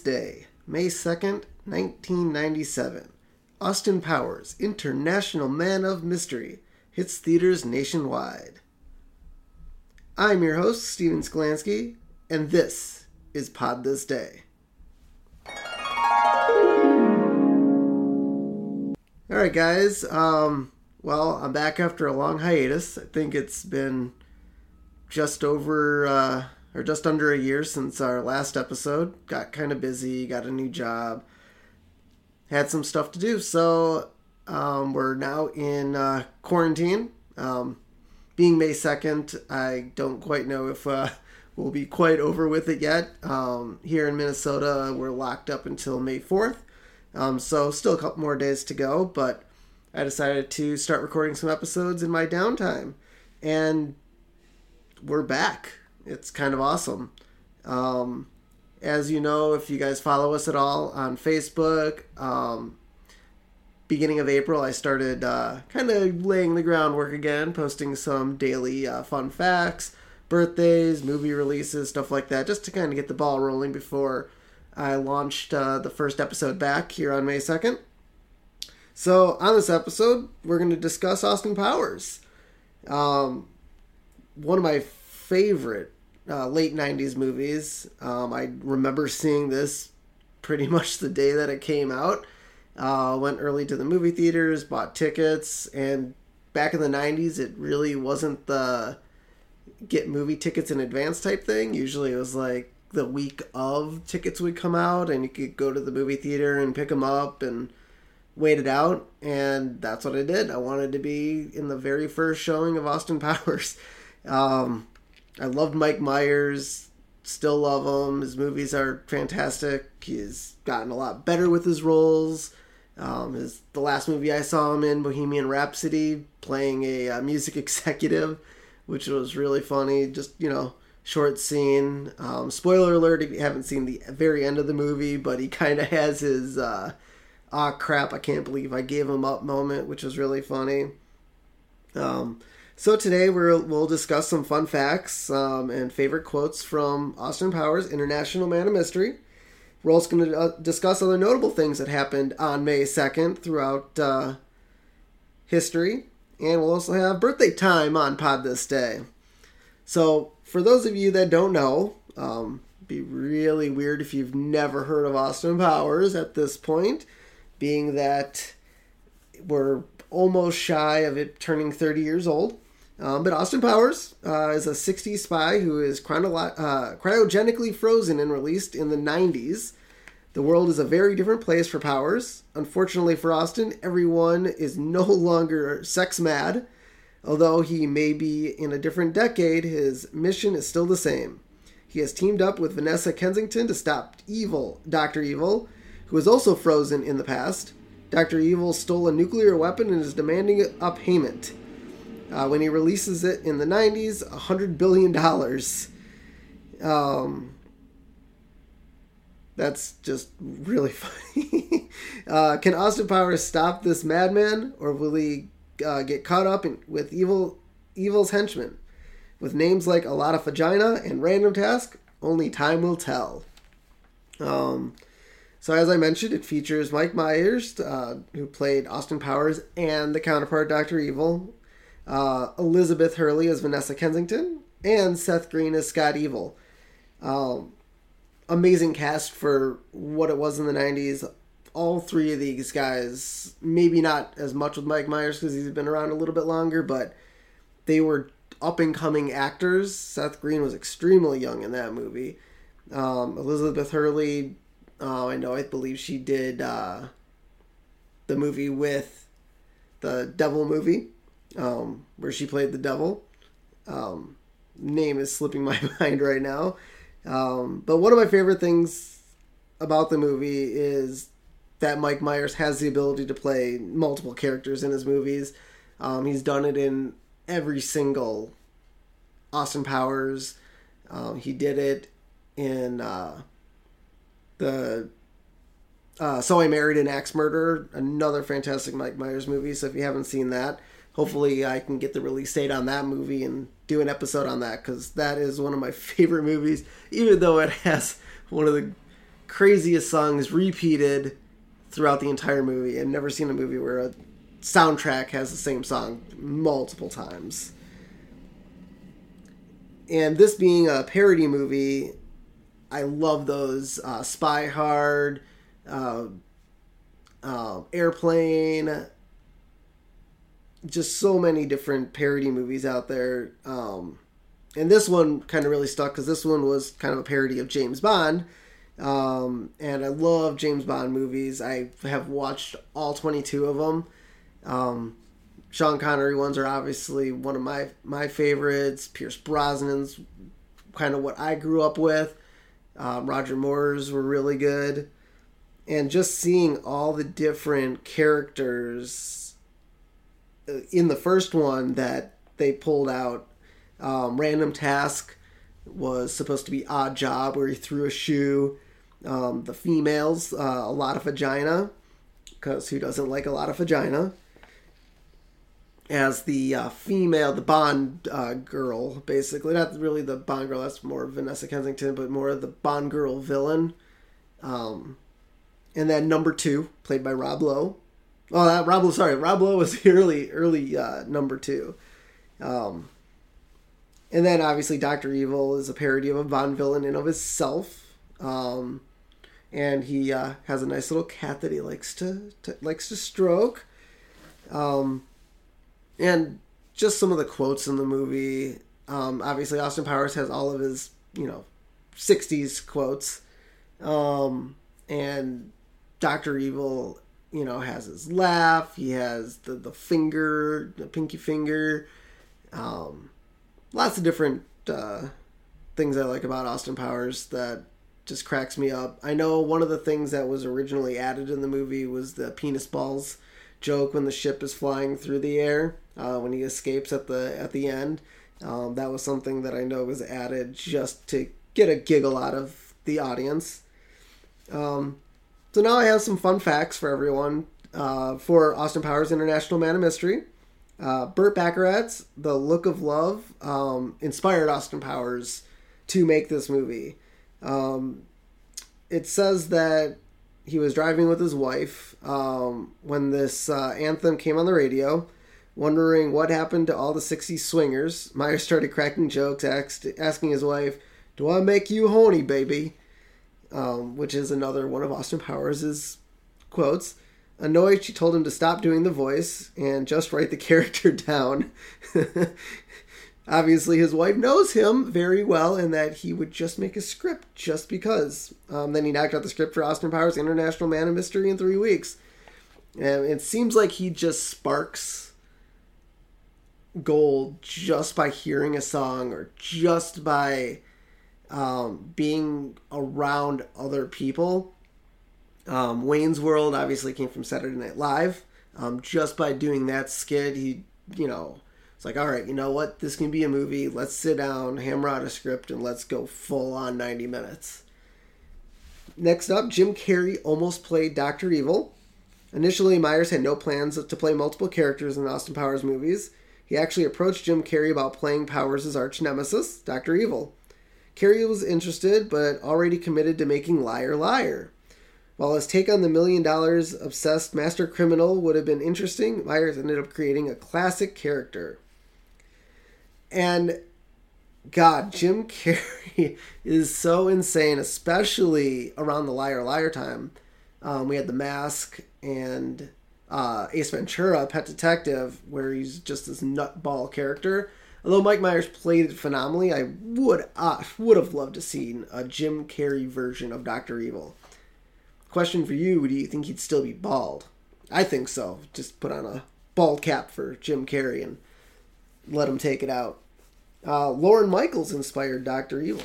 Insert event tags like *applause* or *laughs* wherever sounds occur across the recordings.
Day, May 2nd, 1997, Austin Powers, International Man of Mystery, hits theaters nationwide. I'm your host, Steven Sklansky, and this is Pod This Day. Alright, guys. Um, well, I'm back after a long hiatus. I think it's been just over. Uh, or just under a year since our last episode. Got kind of busy, got a new job, had some stuff to do. So um, we're now in uh, quarantine. Um, being May 2nd, I don't quite know if uh, *laughs* we'll be quite over with it yet. Um, here in Minnesota, we're locked up until May 4th. Um, so still a couple more days to go, but I decided to start recording some episodes in my downtime. And we're back it's kind of awesome. Um, as you know, if you guys follow us at all on Facebook, um, beginning of April, I started uh, kind of laying the groundwork again, posting some daily uh, fun facts, birthdays, movie releases, stuff like that, just to kind of get the ball rolling before I launched uh, the first episode back here on May 2nd. So, on this episode, we're going to discuss Austin Powers. Um, one of my favorite uh, late 90s movies. Um, I remember seeing this pretty *laughs* much the day that it came out. Uh, went early to the movie theaters, bought tickets, and back in the 90s, it really wasn't the get movie tickets in advance type thing. Usually it was like the week of tickets would come out, and you could go to the movie theater and pick them up and wait it out. And that's what I did. I wanted to be in the very first showing of Austin *laughs* Powers. Um, I loved Mike Myers. Still love him. His movies are fantastic. He's gotten a lot better with his roles. Um, his the last movie I saw him in, Bohemian Rhapsody, playing a uh, music *laughs* executive, which was really funny. Just you know, short scene. Um, spoiler alert: if you haven't seen the very end of the movie, but he *laughs* kind of has his uh, "ah crap, I can't believe I gave him up" moment, which was really funny. Um, so today we'll, we'll discuss some fun facts um, and favorite quotes from Austin Powers, International Man of Mystery. We're also going to uh, discuss other notable things that happened on May 2nd throughout uh, history. And we'll also have birthday time on Pod this day. So for those of you that don't know, um, be really weird if you've never heard of Austin Powers at this point, being that we're almost shy of it turning 30 years old. Um, but Austin Powers uh, is a 60s spy who is chronolo- uh, cryogenically frozen and released in the 90s. The world is a very different place for Powers. Unfortunately for Austin, everyone is no *laughs* longer sex mad. Although he may be in a different decade, his mission is still the same. He has teamed up with Vanessa Kensington to stop Evil, Dr. Evil, who was also frozen in the past. Dr. Evil stole a nuclear weapon and is demanding a payment. Uh, when he releases it in the 90s, $100 billion. Um, that's just really *laughs* funny. uh, can Austin Powers stop this madman, or will he uh, get caught up in, with evil evil's henchmen? With names like a lot of vagina and random task, only time will tell. Um, so as I mentioned, it features Mike Myers, uh, who played Austin Powers and the counterpart Doctor Evil, uh, Elizabeth Hurley as Vanessa Kensington, and Seth Green as Scott Evil. Um, amazing cast for what it was in the 90s. All three of these guys, maybe not as much with Mike Myers because he's been around a little bit longer, but they were up and coming actors. Seth Green was extremely young in that movie. Um, Elizabeth Hurley, uh, I know, I believe she did uh, the movie with the Devil movie um, where she played the devil. Um, name is slipping *laughs* my mind right now. Um, but one of my favorite things about the movie is that Mike Myers has the ability to play multiple characters in his movies. Um, he's done it in every single Austin Powers. Um, he did it in uh, the uh, So I Married an Axe Murder, another fantastic Mike Myers movie. So if you haven't seen that, hopefully I can get the release date on that movie and do an episode on that because that is one of my *laughs* favorite movies, even though it has one of the craziest songs repeated throughout the entire movie. I've never seen a movie where a soundtrack has the same song multiple times. And this being a parody movie, I love those uh, Spy Hard, uh, uh, Airplane, just so many different parody movies out there. Um, and this one kind of really stuck because this one was kind of a parody of James Bond. Um, and I love James Bond movies. I have watched all 22 of them. Um, Sean Connery ones are obviously one of my my favorites. Pierce Brosnan's kind of what I grew up with. Um, Roger Moore's were really good, and just seeing all the different characters in the first one that they pulled out. Um, Random Task was supposed to be Odd Job, where he threw a shoe. Um, the females, uh, a lot of vagina, because who doesn't like a lot of vagina? as the uh, female, the Bond uh, girl, basically. Not really the Bond girl, that's more Vanessa Kensington, but more the Bond girl villain. Um, and then number two, played by Rob Lowe. Oh, that Rob sorry, Rob Lowe was *laughs* early, early uh, number two. Um, and then obviously Doctor Evil is a parody of a Bond villain in of himself. Um, and he uh, has a nice little cat that he likes to, to likes to stroke. Um, and just some of the quotes in the movie. Um, obviously, Austin Powers has all of his, you know, 60s quotes. Um, and Dr. Evil, you know, has his laugh. He has the, the finger, the pinky finger. Um, lots of different uh, things I like about Austin Powers that just cracks me up. I know one of the things that was originally added in the movie was the penis balls joke when the ship is flying through the air uh, when he escapes at the at the end. Um, that was something that I know was added just to get a giggle out of the audience. Um, so now I have some fun facts for everyone uh, for Austin Powers International Man of Mystery. Uh, Burt Bacharach's The Look of Love um, inspired Austin Powers to make this movie. Um, it says that he was driving with his wife um, when this uh, anthem came on the radio Wondering what happened to all the 60s swingers, Myers started cracking jokes, asked, asking his wife, Do I make you horny, baby? Um, which is another one of Austin Powers' quotes. Annoyed, she told him to stop doing the voice and just write the *laughs* character down. *laughs* Obviously, his wife knows him very well and that he would just make a script just because. Um, then he knocked out the script for Austin Powers International Man of Mystery in three weeks. And it seems like he just sparks gold just by hearing a song or just by um, being around other people. Um, Wayne's World obviously came from Saturday Night Live. Um, just by doing that skit, he, you know, it's like, all right, you know what? This can be a movie. Let's sit down, hammer out a script, and let's go full on 90 minutes. Next up, Jim Carrey almost played Dr. Evil. Initially, Myers had no plans to play multiple characters in Austin Powers movies. He actually approached Jim Carrey about playing Powers' arch nemesis, Dr. Evil. Carrey was interested, but already committed to making Liar Liar. While his take on the million dollars obsessed master criminal would have been interesting, Myers ended up creating a classic character. And God, Jim *laughs* Carrey is so insane, especially around the Liar Liar time. Um, we had The Mask and uh, Ace Ventura, Pet Detective, where he's just this nutball character. Although Mike Myers played it phenomenally, I would uh, would have loved to see a Jim Carrey version of Doctor Evil. Question for you: Do you think he'd still be bald? I think so. Just put on a bald cap for Jim Carrey and let him take it out. Uh, Lorne Michaels inspired Doctor Evil.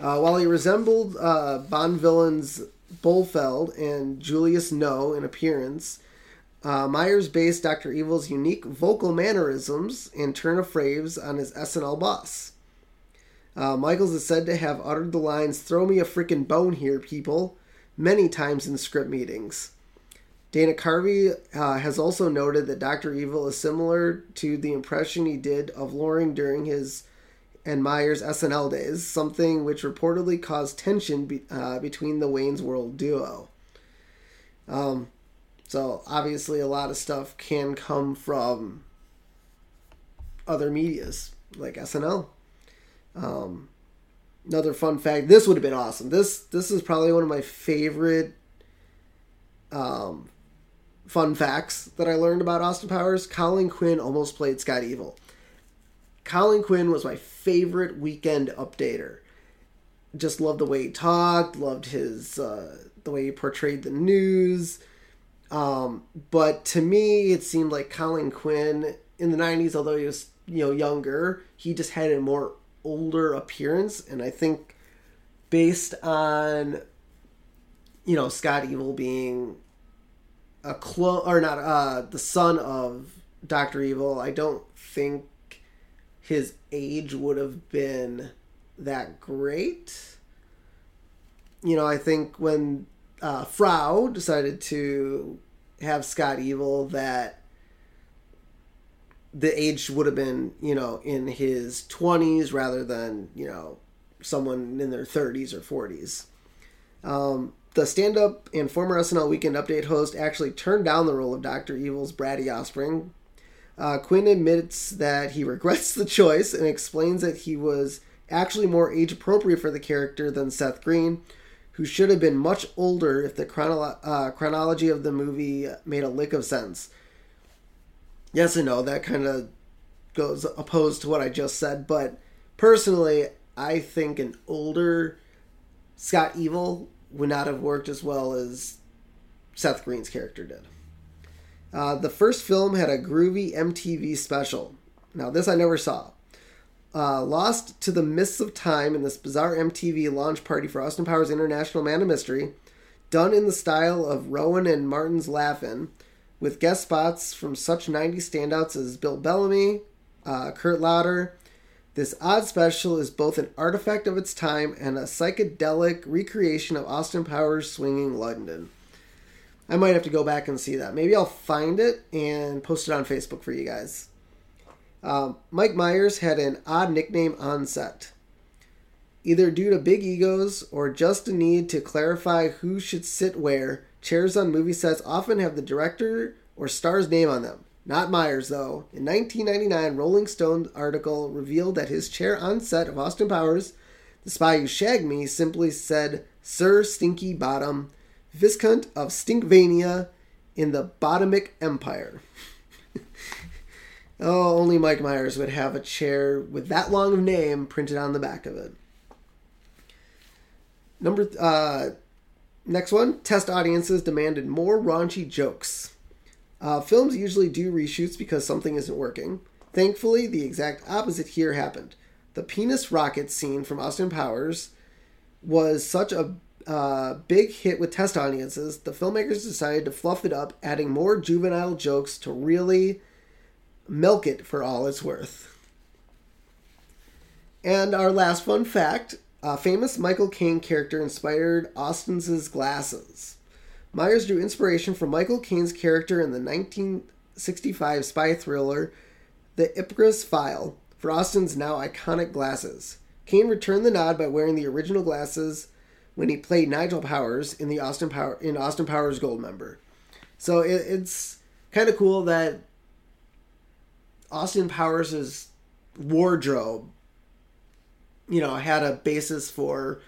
Uh, while he resembled uh, Bond villains Blofeld and Julius No in appearance. Uh, Myers based Dr. Evil's unique vocal mannerisms and turn of phrase on his SNL boss. Uh, Michaels is said to have uttered the lines, Throw me a freaking bone here, people, many times in script meetings. Dana Carvey uh, has also noted that Dr. Evil is similar to the impression he did of Lorne during his and Myers' SNL days, something which reportedly caused tension be, uh, between the Wayne's World duo. Um, so obviously, a lot of stuff can come from other medias like SNL. Um, another fun fact: this would have been awesome. This this is probably one of my favorite um, fun facts that I learned about Austin Powers. Colin Quinn almost played Scott Evil. Colin Quinn was my favorite weekend updater. Just loved the way he talked, loved his uh, the way he portrayed the news. Um, but to me, it seemed like Colin Quinn in the '90s, although he was you know younger, he just had a more older appearance, and I think based on you know Scott Evil being a clone or not uh the son of Doctor Evil, I don't think his age would have been that great. You know, I think when uh, Frau decided to have Scott Evil, that the age would have been, you know, in his 20s rather than, you know, someone in their 30s or 40s. Um, the stand up and former SNL Weekend Update host actually turned down the role of Dr. Evil's bratty Offspring. Uh, Quinn admits that he *laughs* regrets the choice and explains that he was actually more age appropriate for the character than Seth Green, who should have been much older if the chronolo- uh, chronology of the movie made a lick of sense yes and no. That kind of goes opposed to what I just said. But personally, I think an older Scott Evil would not have worked as well as Seth Green's character did. Uh, the first film had a groovy MTV special. Now, this I never saw. Uh, lost to the mists of time in this bizarre MTV launch party for Austin Powers International Man of Mystery, done in the style of Rowan and Martin's Laugh-In, with guest spots from such 90s standouts as Bill Bellamy, uh, Kurt Loder. This odd special is both an artifact of its time and a psychedelic recreation of Austin Powers swinging London. I might have to go back and see that. Maybe I'll find it and post it on Facebook for you guys. Um, Mike Myers had an odd nickname on set. Either due to big egos or just a need to clarify who should sit where, Chairs on movie sets often have the director or star's name on them. Not Myers, though. In 1999, Rolling Stone article revealed that his chair on set of Austin Powers, The Spy Who Shagged Me, simply said Sir Stinky Bottom, Viscount of Stinkvania in the Bottomic Empire. *laughs* oh, only Mike Myers would have a chair with that long of name printed on the back of it. Number uh, Next one test audiences demanded more raunchy jokes. Uh, films usually do reshoots because something isn't working. Thankfully, the exact opposite here happened. The penis rocket scene from Austin Powers was such a uh, big hit with test audiences, the filmmakers decided to fluff it up, adding more juvenile jokes to really milk it for all it's worth. And our last fun fact a famous Michael Caine character inspired Austin's glasses. Myers drew inspiration from Michael Caine's character in the 1965 spy thriller The Ipcress File for Austin's now iconic glasses. Caine returned the nod by wearing the original glasses when he played Nigel Powers in the Austin Power in Austin Powers Goldmember. So it, it's kind of cool that Austin Powers' wardrobe you know, had a basis for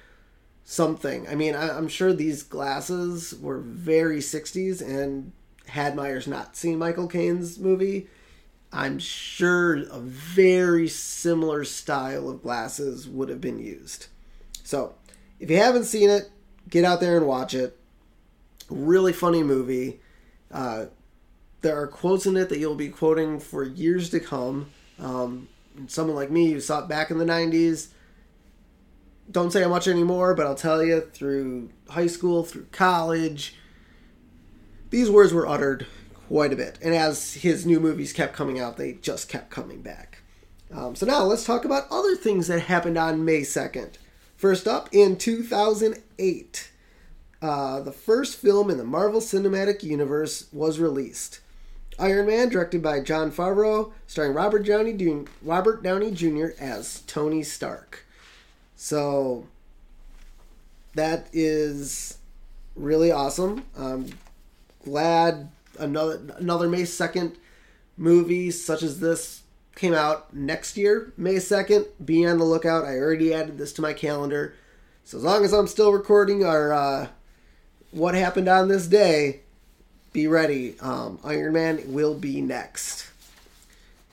something. I mean, I, am sure these glasses were very 60s, and had Myers not seen Michael Caine's movie, I'm sure a very similar style of glasses would have been used. So, if you haven't seen it, get out there and watch it. Really funny movie. Uh, there are quotes in it that you'll be quoting for years to come. Um, someone like me who saw it back in the 90s don't say how much anymore, but I'll tell you through high school, through college, these words were uttered quite a bit. And as his new movies kept coming out, they just kept coming back. Um, so now let's talk about other things that happened on May 2nd. First up, in 2008, uh, the first film in the Marvel Cinematic Universe was released. Iron Man, directed by Jon Favreau, starring Robert Downey, Robert Downey Jr. as Tony Stark. So that is really awesome. I'm glad another another May second movie such as this came out next year, May 2nd. Be on the lookout. I already added this to my calendar. So as long as I'm still recording our uh, what happened on this day, be ready. Um, Iron Man will be next.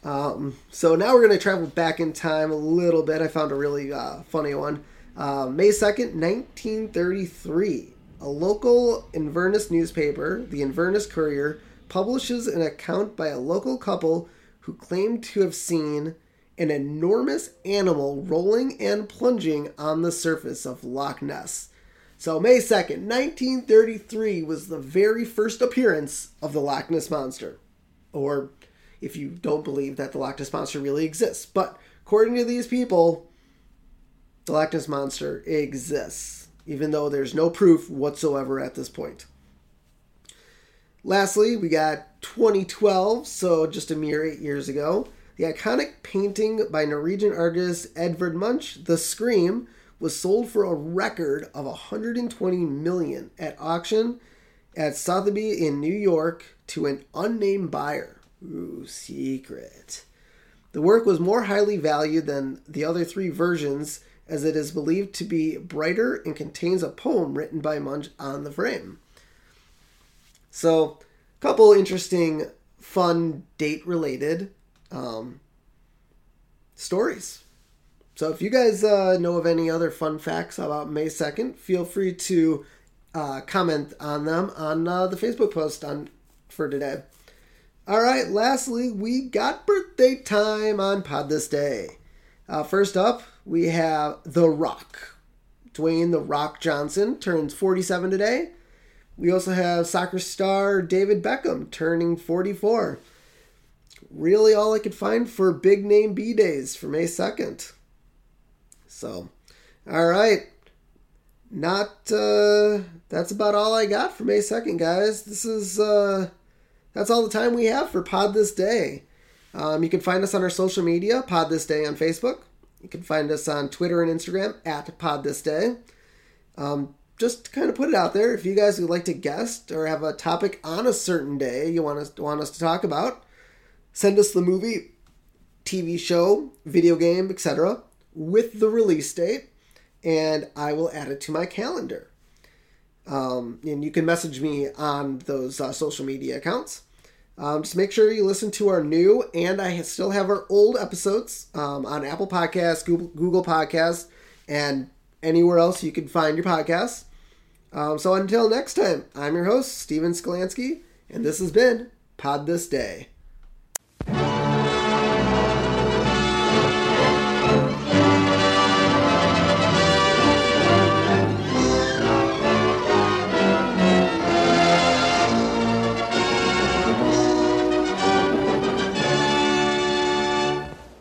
Um, so now we're going to travel back in time a little bit. I found a really uh, funny one. Uh, May 2nd, 1933. A local Inverness newspaper, the Inverness Courier, publishes an account by a local couple who claimed to have seen an enormous animal rolling and plunging on the surface of Loch Ness. So, May 2nd, 1933 was the very first appearance of the Loch Ness Monster. Or, if you don't believe that the Loch Ness Monster really exists. But, according to these people, the Loch Ness Monster exists, even though there's no proof whatsoever at this point. Lastly, we got 2012, so just a mere eight years ago. The iconic painting by Norwegian artist Edvard Munch, The Scream, was sold for a record of 120 million at auction at Sotheby in New York to an unnamed buyer. Ooh, secret. The work was more highly valued than the other three versions as it is believed to be brighter and contains a poem written by Munch on the frame. So, a couple interesting, fun date related um, stories. So, if you guys uh, know of any other fun facts about May 2nd, feel free to uh, comment on them on uh, the Facebook post on for today. All right, lastly, we got birthday time on Pod This Day. Uh, first up, we have The Rock. Dwayne The Rock Johnson turns 47 today. We also have soccer star David Beckham turning 44. Really, all I could find for big name B days for May 2nd. So, all right. Not, uh, that's about all I got for May 2nd, guys. This is, uh, that's all the time we have for Pod This Day. Um, you can find us on our social media, Pod This Day on Facebook. You can find us on Twitter and Instagram at Pod This Day. Um, just kind of put it out there, if you guys would like to guest or have a topic on a certain day you want us want us to talk about, send us the movie, TV show, video game, etc., with the release date, and I will add it to my calendar. Um, and you can message me on those uh, social media accounts. Um, just make sure you listen to our new and I still have our old episodes um, on Apple Podcasts, Google, Google Podcasts, and anywhere else you can find your podcasts. Um, so until next time, I'm your host, Steven Skolansky, and this has been Pod This Day.